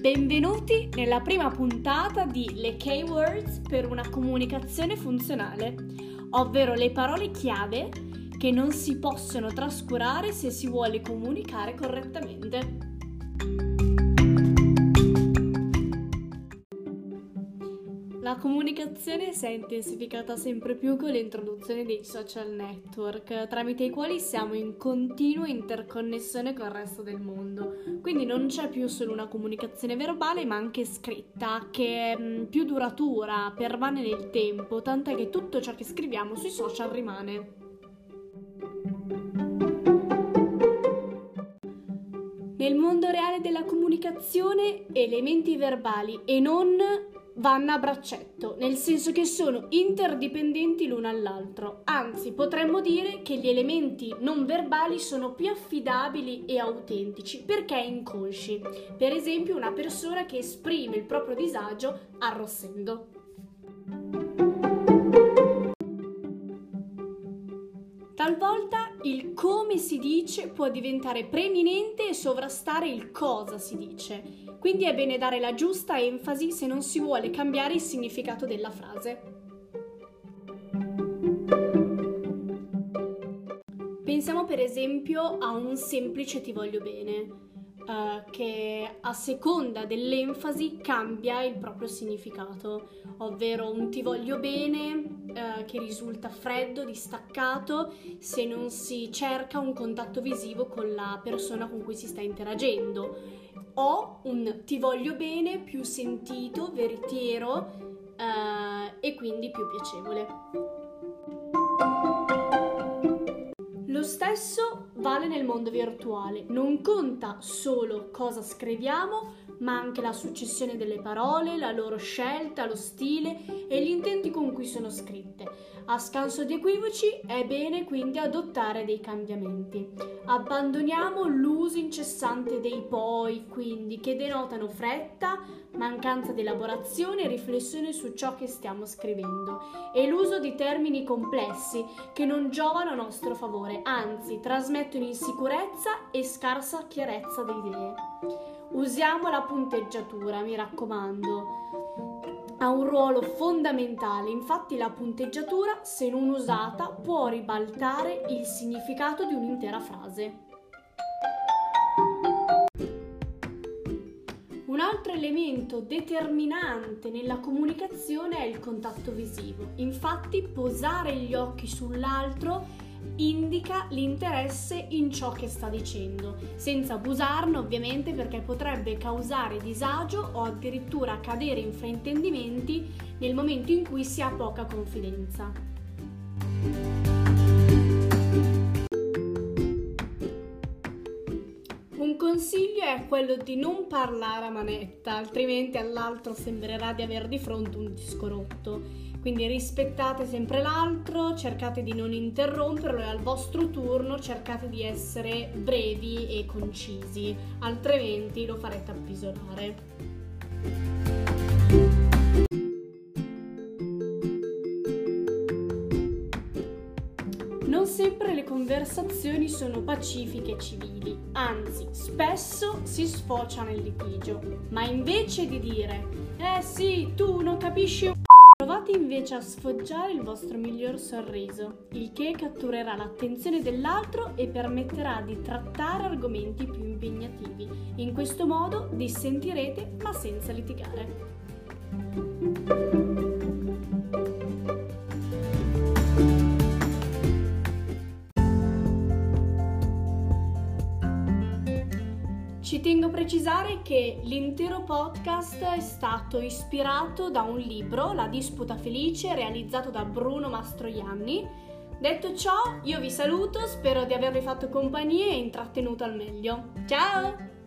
Benvenuti nella prima puntata di Le K-Words per una comunicazione funzionale, ovvero le parole chiave che non si possono trascurare se si vuole comunicare correttamente. La comunicazione si è intensificata sempre più con l'introduzione dei social network, tramite i quali siamo in continua interconnessione con il resto del mondo. Quindi non c'è più solo una comunicazione verbale, ma anche scritta, che è mm, più duratura, permane nel tempo, tant'è che tutto ciò che scriviamo sui social rimane. Nel mondo reale della comunicazione, elementi verbali e non vanno a braccetto, nel senso che sono interdipendenti l'uno all'altro. Anzi, potremmo dire che gli elementi non verbali sono più affidabili e autentici perché inconsci. Per esempio, una persona che esprime il proprio disagio arrossendo. Il come si dice può diventare preeminente e sovrastare il cosa si dice, quindi è bene dare la giusta enfasi se non si vuole cambiare il significato della frase. Pensiamo per esempio a un semplice ti voglio bene uh, che a seconda dell'enfasi cambia il proprio significato, ovvero un ti voglio bene uh, che risulta freddo, distaccato, se non si cerca un contatto visivo con la persona con cui si sta interagendo, o un ti voglio bene più sentito, veritiero uh, e quindi più piacevole. Lo stesso vale nel mondo virtuale, non conta solo cosa scriviamo, ma anche la successione delle parole, la loro scelta, lo stile e gli intenti con cui sono scritte. A scanso di equivoci è bene quindi adottare dei cambiamenti. Abbandoniamo l'uso incessante dei poi, quindi, che denotano fretta, mancanza di elaborazione e riflessione su ciò che stiamo scrivendo, e l'uso di termini complessi che non giovano a nostro favore, anzi trasmettono insicurezza e scarsa chiarezza di idee. Usiamo la punteggiatura, mi raccomando. Ha un ruolo fondamentale, infatti la punteggiatura, se non usata, può ribaltare il significato di un'intera frase. Un altro elemento determinante nella comunicazione è il contatto visivo. Infatti posare gli occhi sull'altro indica l'interesse in ciò che sta dicendo, senza abusarne ovviamente perché potrebbe causare disagio o addirittura cadere in fraintendimenti nel momento in cui si ha poca confidenza. Un consiglio è quello di non parlare a manetta, altrimenti all'altro sembrerà di aver di fronte un disco rotto quindi rispettate sempre l'altro, cercate di non interromperlo e al vostro turno cercate di essere brevi e concisi, altrimenti lo farete appisolare. Sempre le conversazioni sono pacifiche e civili, anzi spesso si sfocia nel litigio, ma invece di dire eh sì, tu non capisci un Provate invece a sfoggiare il vostro miglior sorriso, il che catturerà l'attenzione dell'altro e permetterà di trattare argomenti più impegnativi. In questo modo dissentirete ma senza litigare. Ci tengo a precisare che l'intero podcast è stato ispirato da un libro, La disputa felice, realizzato da Bruno Mastroianni. Detto ciò, io vi saluto, spero di avervi fatto compagnia e intrattenuto al meglio. Ciao!